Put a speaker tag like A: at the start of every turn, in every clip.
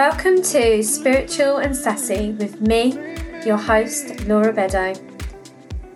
A: Welcome to Spiritual and Sassy with me, your host, Laura Beddoe.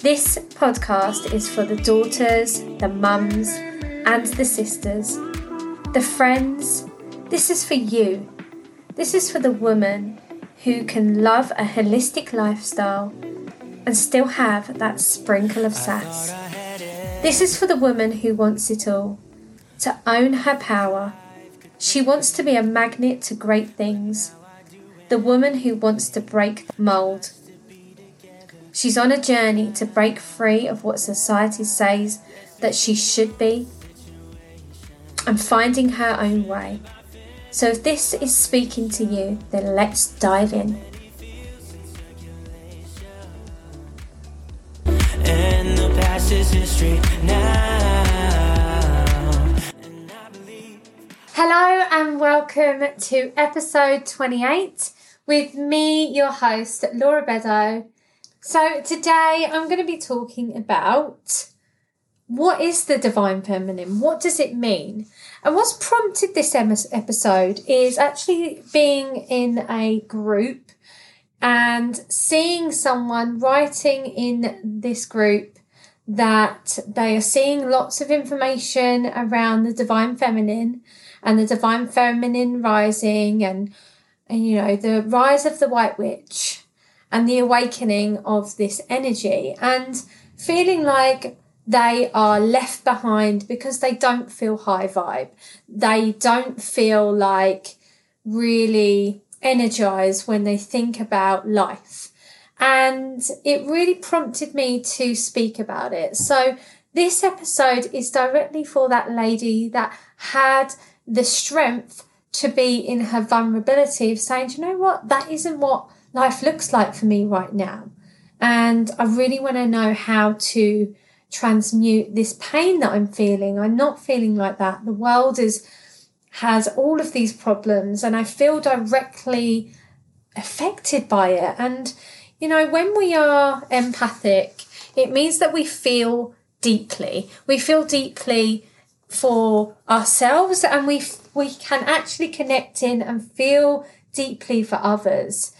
A: This podcast is for the daughters, the mums, and the sisters, the friends. This is for you. This is for the woman who can love a holistic lifestyle and still have that sprinkle of sass. This is for the woman who wants it all to own her power. She wants to be a magnet to great things. The woman who wants to break the mould. She's on a journey to break free of what society says that she should be and finding her own way. So, if this is speaking to you, then let's dive in. Hello and welcome to episode 28 with me, your host, Laura Beddoe. So, today I'm going to be talking about what is the divine feminine? What does it mean? And what's prompted this episode is actually being in a group and seeing someone writing in this group that they are seeing lots of information around the divine feminine and the divine feminine rising and, and you know the rise of the white witch and the awakening of this energy and feeling like they are left behind because they don't feel high vibe. They don't feel like really energized when they think about life. And it really prompted me to speak about it. So this episode is directly for that lady that had the strength to be in her vulnerability of saying, you know what, that isn't what life looks like for me right now. And I really want to know how to transmute this pain that I'm feeling. I'm not feeling like that. The world is has all of these problems and I feel directly affected by it. And you know, when we are empathic, it means that we feel deeply. We feel deeply for ourselves and we we can actually connect in and feel deeply for others.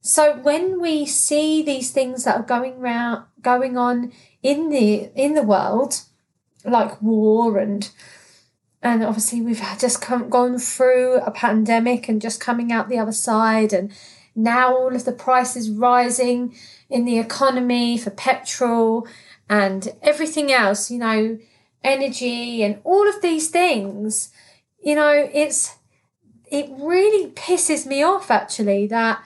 A: So when we see these things that are going round going on in the in the world, like war and and obviously we've just come, gone through a pandemic and just coming out the other side and now all of the prices rising in the economy for petrol and everything else you know energy and all of these things, you know, it's it really pisses me off actually that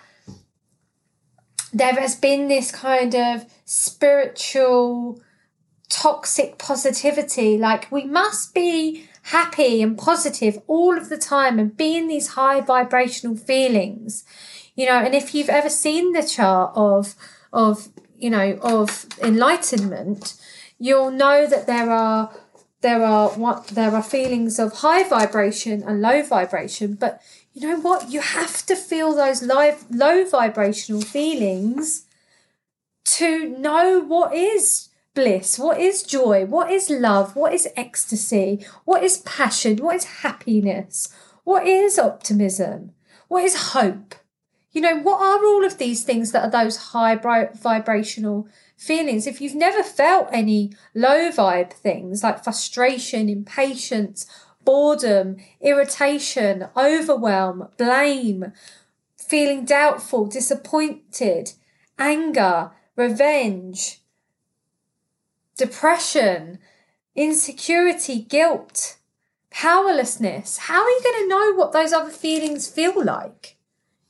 A: there has been this kind of spiritual toxic positivity. Like we must be happy and positive all of the time and be in these high vibrational feelings. You know and if you've ever seen the chart of of you know of enlightenment you'll know that there are there are what there are feelings of high vibration and low vibration but you know what? You have to feel those live low vibrational feelings to know what is bliss what is joy what is love what is ecstasy what is passion what is happiness what is optimism what is hope. You know what are all of these things that are those high vibrational feelings, if you've never felt any low vibe things like frustration, impatience, boredom, irritation, overwhelm, blame, feeling doubtful, disappointed, anger, revenge, depression, insecurity, guilt, powerlessness, how are you going to know what those other feelings feel like?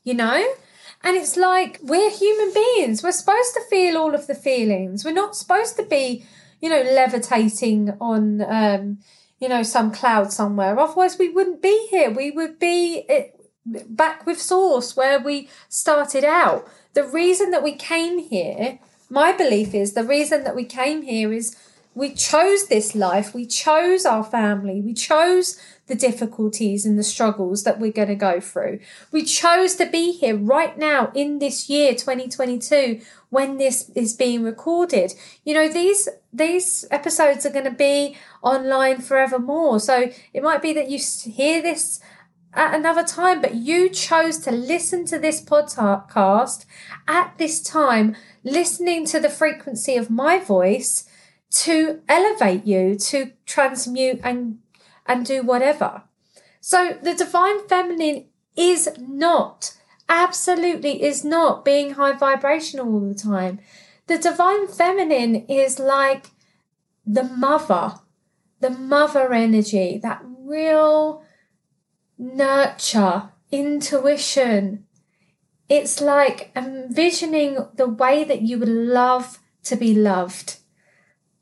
A: You know? And it's like we're human beings. We're supposed to feel all of the feelings. We're not supposed to be, you know, levitating on, um, you know, some cloud somewhere. Otherwise, we wouldn't be here. We would be eh, back with source where we started out. The reason that we came here, my belief is the reason that we came here is we chose this life. We chose our family. We chose the difficulties and the struggles that we're going to go through. We chose to be here right now in this year 2022 when this is being recorded. You know, these these episodes are going to be online forevermore. So it might be that you hear this at another time, but you chose to listen to this podcast at this time, listening to the frequency of my voice to elevate you, to transmute and and do whatever. So the divine feminine is not, absolutely is not being high vibrational all the time. The divine feminine is like the mother, the mother energy, that real nurture, intuition. It's like envisioning the way that you would love to be loved.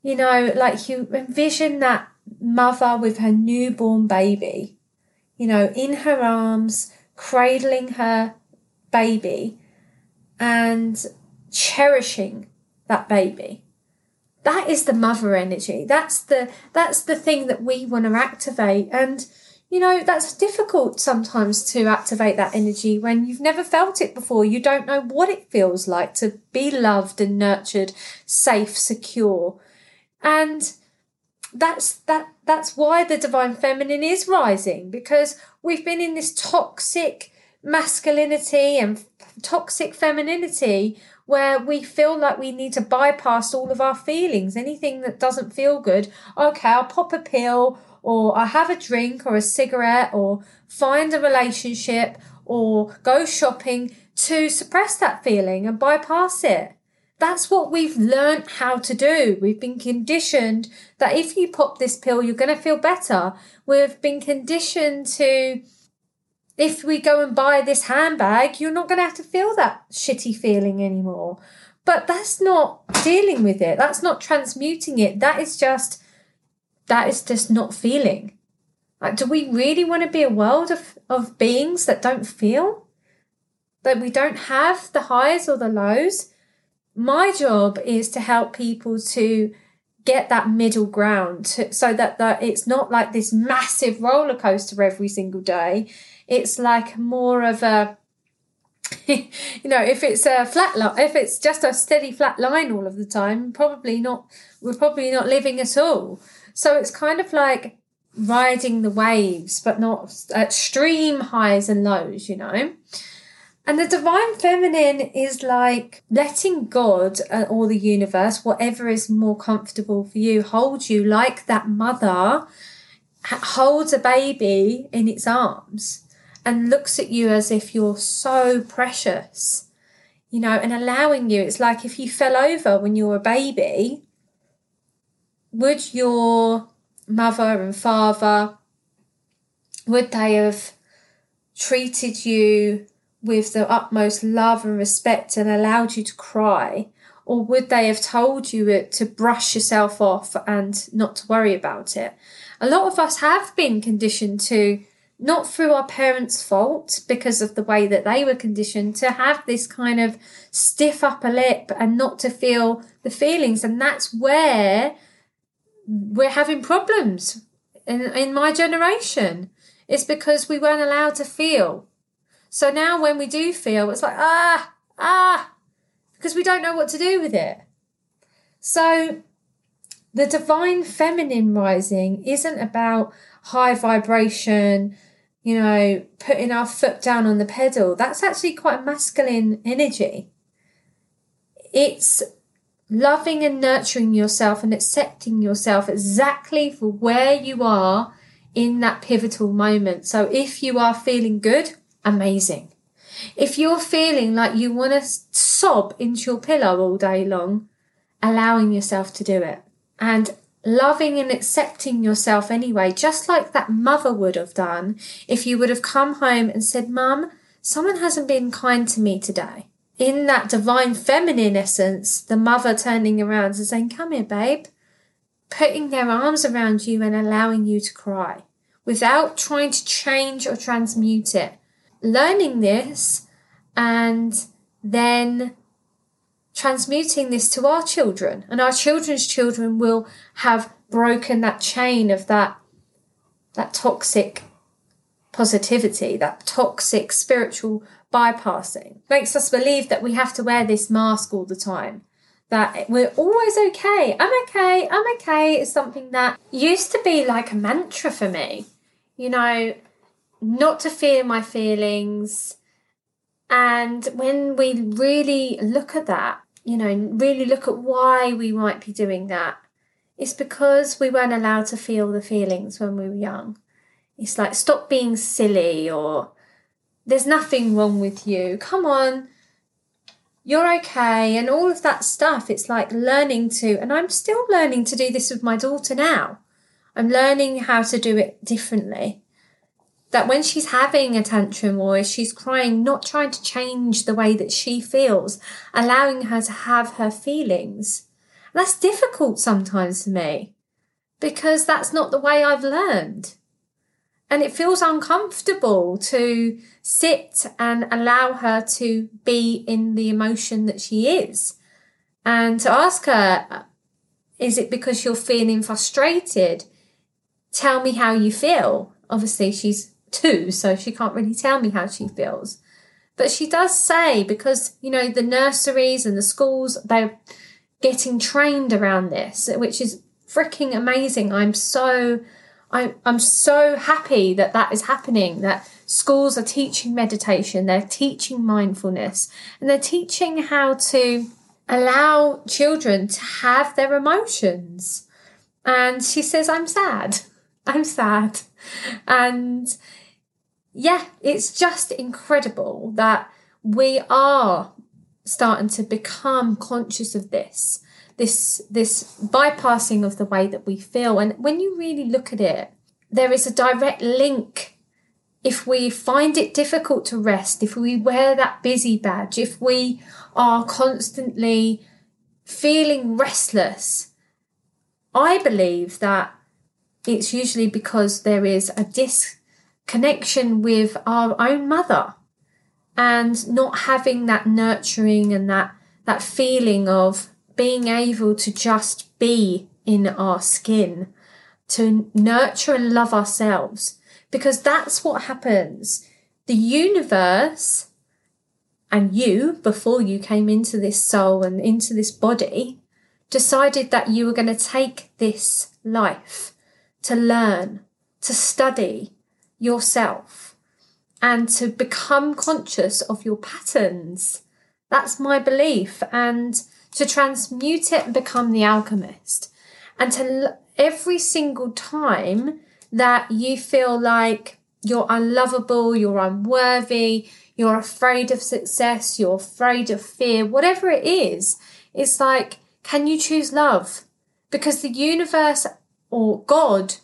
A: You know, like you envision that mother with her newborn baby, you know, in her arms, cradling her baby and cherishing that baby. That is the mother energy. That's the that's the thing that we want to activate and you know, that's difficult sometimes to activate that energy when you've never felt it before. You don't know what it feels like to be loved and nurtured, safe, secure. And that's that that's why the divine feminine is rising because we've been in this toxic masculinity and toxic femininity where we feel like we need to bypass all of our feelings. Anything that doesn't feel good okay i'll pop a pill or i have a drink or a cigarette or find a relationship or go shopping to suppress that feeling and bypass it that's what we've learned how to do. We've been conditioned that if you pop this pill, you're going to feel better. We've been conditioned to, if we go and buy this handbag, you're not going to have to feel that shitty feeling anymore. But that's not dealing with it. That's not transmuting it. That is just, that is just not feeling. Like, do we really want to be a world of, of beings that don't feel? That we don't have the highs or the lows? My job is to help people to get that middle ground so that, that it's not like this massive roller coaster every single day. It's like more of a, you know, if it's a flat line, if it's just a steady flat line all of the time, probably not, we're probably not living at all. So it's kind of like riding the waves, but not at extreme highs and lows, you know? And the divine feminine is like letting God or the universe, whatever is more comfortable for you, hold you like that mother holds a baby in its arms and looks at you as if you're so precious, you know, and allowing you. It's like if you fell over when you were a baby, would your mother and father, would they have treated you with the utmost love and respect and allowed you to cry? Or would they have told you to brush yourself off and not to worry about it? A lot of us have been conditioned to, not through our parents' fault, because of the way that they were conditioned, to have this kind of stiff upper lip and not to feel the feelings. And that's where we're having problems in, in my generation. It's because we weren't allowed to feel. So now when we do feel, it's like, ah, ah, because we don't know what to do with it. So the divine feminine rising isn't about high vibration, you know, putting our foot down on the pedal. That's actually quite a masculine energy. It's loving and nurturing yourself and accepting yourself exactly for where you are in that pivotal moment. So if you are feeling good, amazing. If you're feeling like you want to sob into your pillow all day long, allowing yourself to do it and loving and accepting yourself anyway, just like that mother would have done if you would have come home and said, Mum, someone hasn't been kind to me today. In that divine feminine essence, the mother turning around and saying, Come here, babe, putting their arms around you and allowing you to cry without trying to change or transmute it learning this and then transmuting this to our children. And our children's children will have broken that chain of that that toxic positivity that toxic spiritual bypassing. Makes us believe that we have to wear this mask all the time that we're always okay. I'm okay i'm okay is something that used to be like a mantra for me. You know not to fear my feelings. And when we really look at that, you know, really look at why we might be doing that, it's because we weren't allowed to feel the feelings when we were young. It's like, stop being silly or there's nothing wrong with you. Come on, you're okay. And all of that stuff. It's like learning to, and I'm still learning to do this with my daughter now. I'm learning how to do it differently. That when she's having a tantrum or she's crying, not trying to change the way that she feels, allowing her to have her feelings. And that's difficult sometimes for me because that's not the way I've learned. And it feels uncomfortable to sit and allow her to be in the emotion that she is. And to ask her, is it because you're feeling frustrated? Tell me how you feel. Obviously, she's two, so she can't really tell me how she feels. But she does say, because, you know, the nurseries and the schools, they're getting trained around this, which is freaking amazing. I'm so I, I'm so happy that that is happening, that schools are teaching meditation, they're teaching mindfulness, and they're teaching how to allow children to have their emotions. And she says, I'm sad. I'm sad. And yeah, it's just incredible that we are starting to become conscious of this this this bypassing of the way that we feel. And when you really look at it there is a direct link. If we find it difficult to rest if we wear that busy badge if we are constantly feeling restless i believe that it's usually because there is a disconnection with our own mother and not having that nurturing and that that feeling of being able to just be in our skin, to nurture and love ourselves, because that's what happens. The universe and you, before you came into this soul and into this body, decided that you were going to take this life to learn, to study yourself, and to become conscious of your patterns. That's my belief. And to transmute it and become the alchemist. And to every single time that you feel like you're unlovable, you're unworthy, you're afraid of success, you're afraid of fear, whatever it is, it's like, can you choose love? Because the universe or God,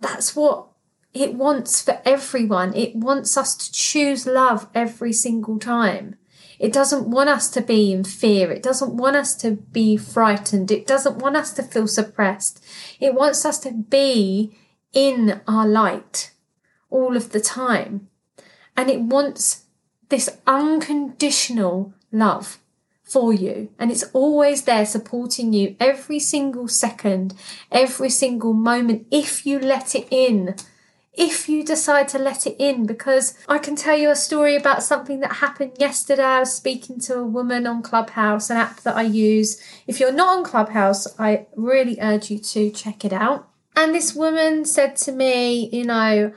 A: that's what it wants for everyone. It wants us to choose love every single time. It doesn't want us to be in fear. It doesn't want us to be frightened. It doesn't want us to feel suppressed. It wants us to be in our light all of the time. And it wants this unconditional love for you. And it's always there supporting you every single second, every single moment, if you let it in if you decide to let it in because I can tell you a story about something that happened yesterday. I was speaking to a woman on Clubhouse, an app that I use. If you're not on Clubhouse, I really urge you to check it out. And this woman said to me, you know,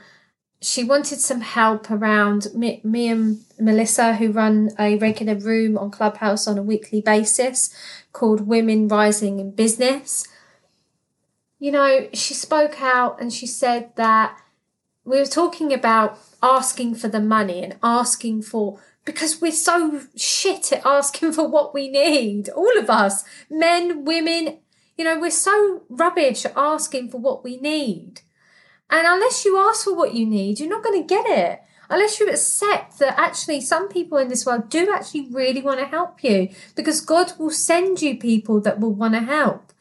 A: she wanted some help around me, me and Melissa, who run a regular room on Clubhouse on a weekly basis called Women Rising in Business. You know, she spoke out and she said that we were talking about asking for the money and asking for because we're so shit at asking for what we need. All of us, men, women, you know, we're so rubbish at asking for what we need. And unless you ask for what you need, you're not going to get it. Unless you accept that actually some people in this world do actually really want to help you because God will send you people that will want to help.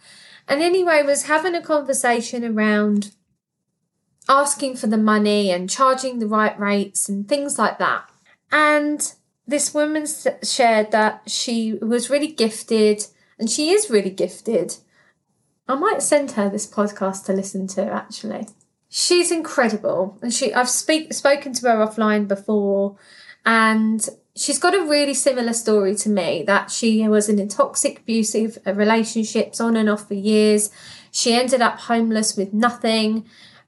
A: And anyway, was having a conversation around asking for the money and charging the right rates and things like that. And this woman shared that she was really gifted and she is really gifted. I might send her this podcast to listen to actually. She's incredible and she I've speak, spoken to her offline before and she's got a really similar story to me that she was in toxic abusive uh, relationships on and off for years. She ended up homeless with nothing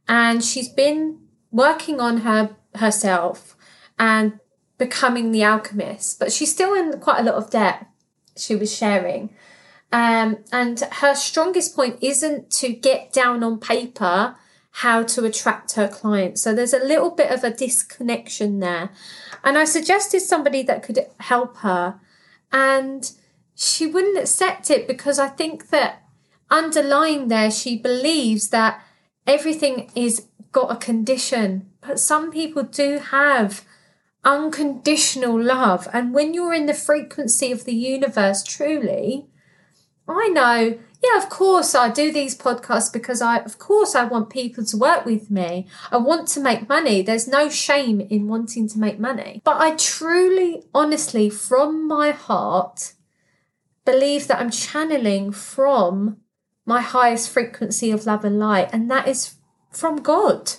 A: and she's been working on her herself and becoming the alchemist, but she's still in quite a lot of debt, she was sharing. Um, and her strongest point isn't to get down on paper how to attract her clients. So there's a little bit of a disconnection there. And I suggested somebody that could help her, and she wouldn't accept it because I think that underlying there, she believes that everything is got a condition. But some people do have unconditional love. And when you're in the frequency of the universe, truly, I know, yeah, of course I do these podcasts because I, of course, I want people to work with me. I want to make money. There's no shame in wanting to make money. But I truly, honestly, from my heart, believe that I'm channeling from my highest frequency of love and light. And that is from God,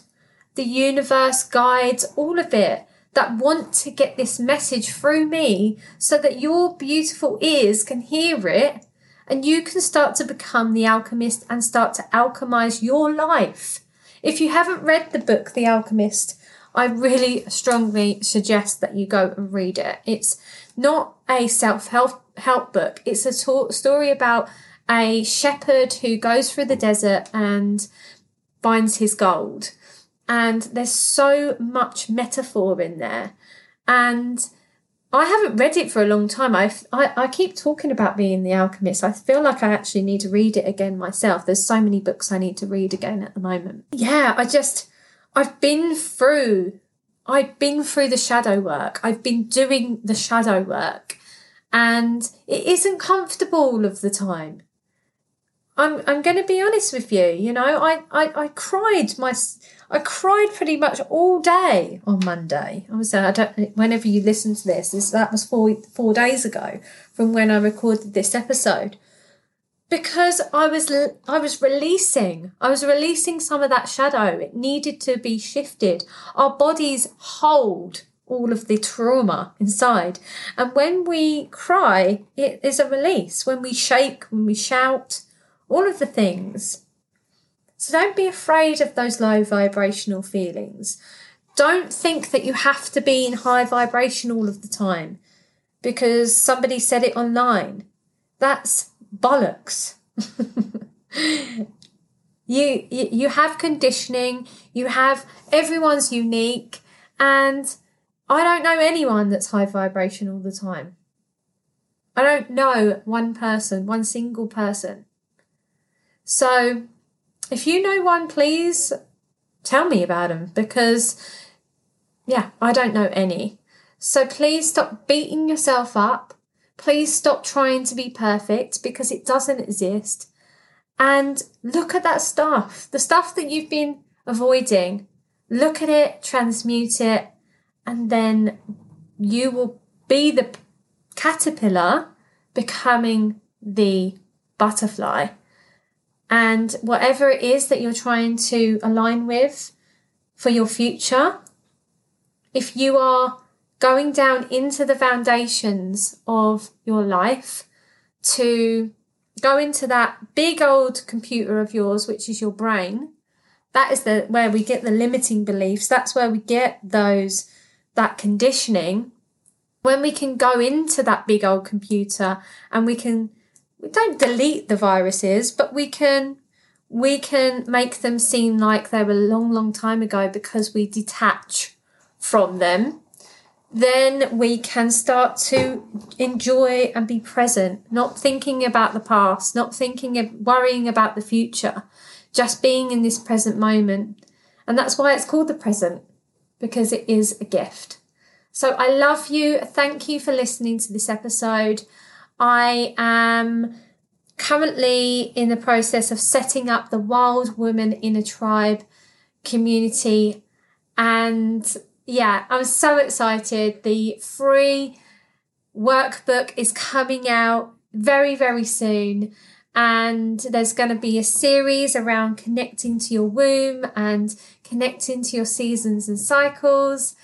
A: the universe, guides, all of it that want to get this message through me so that your beautiful ears can hear it and you can start to become the alchemist and start to alchemize your life. If you haven't read the book, The Alchemist, I really strongly suggest that you go and read it. It's not a self help book. It's a story about a shepherd who goes through the desert and finds his gold. And there's so much metaphor in there. And I haven't read it for a long time. I, I, I keep talking about being the alchemist. I feel like I actually need to read it again myself. There's so many books I need to read again at the moment. Yeah, I just I've been through I've been through the shadow work. I've been doing the shadow work and it isn't comfortable all of the time. I'm I'm going to be honest with you. You know, I, I I cried my I cried pretty much all day on Monday. I was I don't whenever you listen to this, this that was four four days ago from when I recorded this episode. Because I was I was releasing. I was releasing some of that shadow. It needed to be shifted. Our bodies hold all of the trauma inside. And when we cry, it is a release. When we shake, when we shout, all of the things so don't be afraid of those low vibrational feelings. Don't think that you have to be in high vibration all of the time because somebody said it online. That's bollocks. you, you have conditioning, you have everyone's unique and I don't know anyone that's high vibration all the time. I don't know one person, one single person. So if you know one, please tell me about them because, yeah, I don't know any. So please stop beating yourself up. Please stop trying to be perfect because it doesn't exist. And look at that stuff, the stuff that you've been avoiding. Look at it, transmute it, and then you will be the caterpillar becoming the butterfly. And whatever it is that you're trying to align with for your future, if you are going down into the foundations of your life to go into that big old computer of yours, which is your brain, that is the where we get the limiting beliefs. That's where we get those that conditioning. When we can go into that big old computer and we can we don't delete the viruses, but we can we can make them seem like they were a long, long time ago because we detach from them. Then we can start to enjoy and be present, not thinking about the past, not thinking of worrying about the future, just being in this present moment. And that's why it's called the present, because it is a gift. So I love you. Thank you for listening to this episode. I am currently in the process of setting up the Wild Woman in a Tribe community. And yeah, I'm so excited. The free workbook is coming out very, very soon. And there's going to be a series around connecting to your womb and connecting to your seasons and cycles.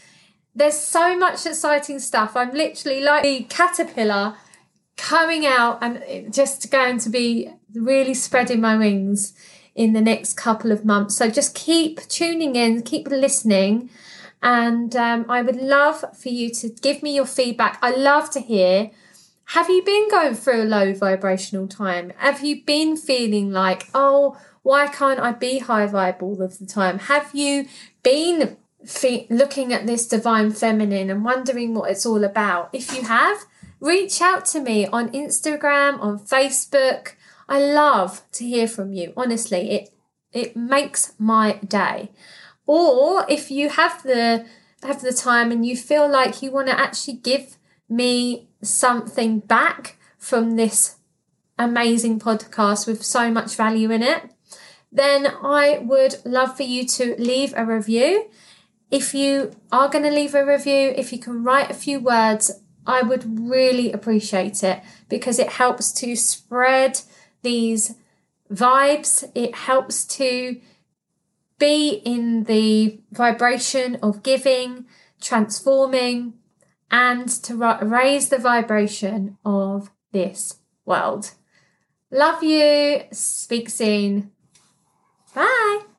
A: There's so much exciting stuff. I'm literally like the caterpillar coming out and just going to be really spreading my wings in the next couple of months. So just keep tuning in, keep listening, And um, I would love for you to give me your feedback. I love to hear have you been going through a low vibrational time? Have you been feeling like, oh, why can't I be high vibe all of the time? Have you been fe- looking at this divine feminine and wondering what it's all about? If you have, reach out to me on Instagram, on Facebook. I love to hear from you. Honestly, it it makes my day. Or if you have the have the time and you feel like you want to actually give me something back from this amazing podcast with so much value in it, then I would love for you to leave a review. If you are going to leave a review, if you can write a few words, I would really appreciate it because it helps to spread these vibes. It helps to be in the vibration of giving, transforming, and to raise the vibration of this world. Love you. Speak soon. Bye.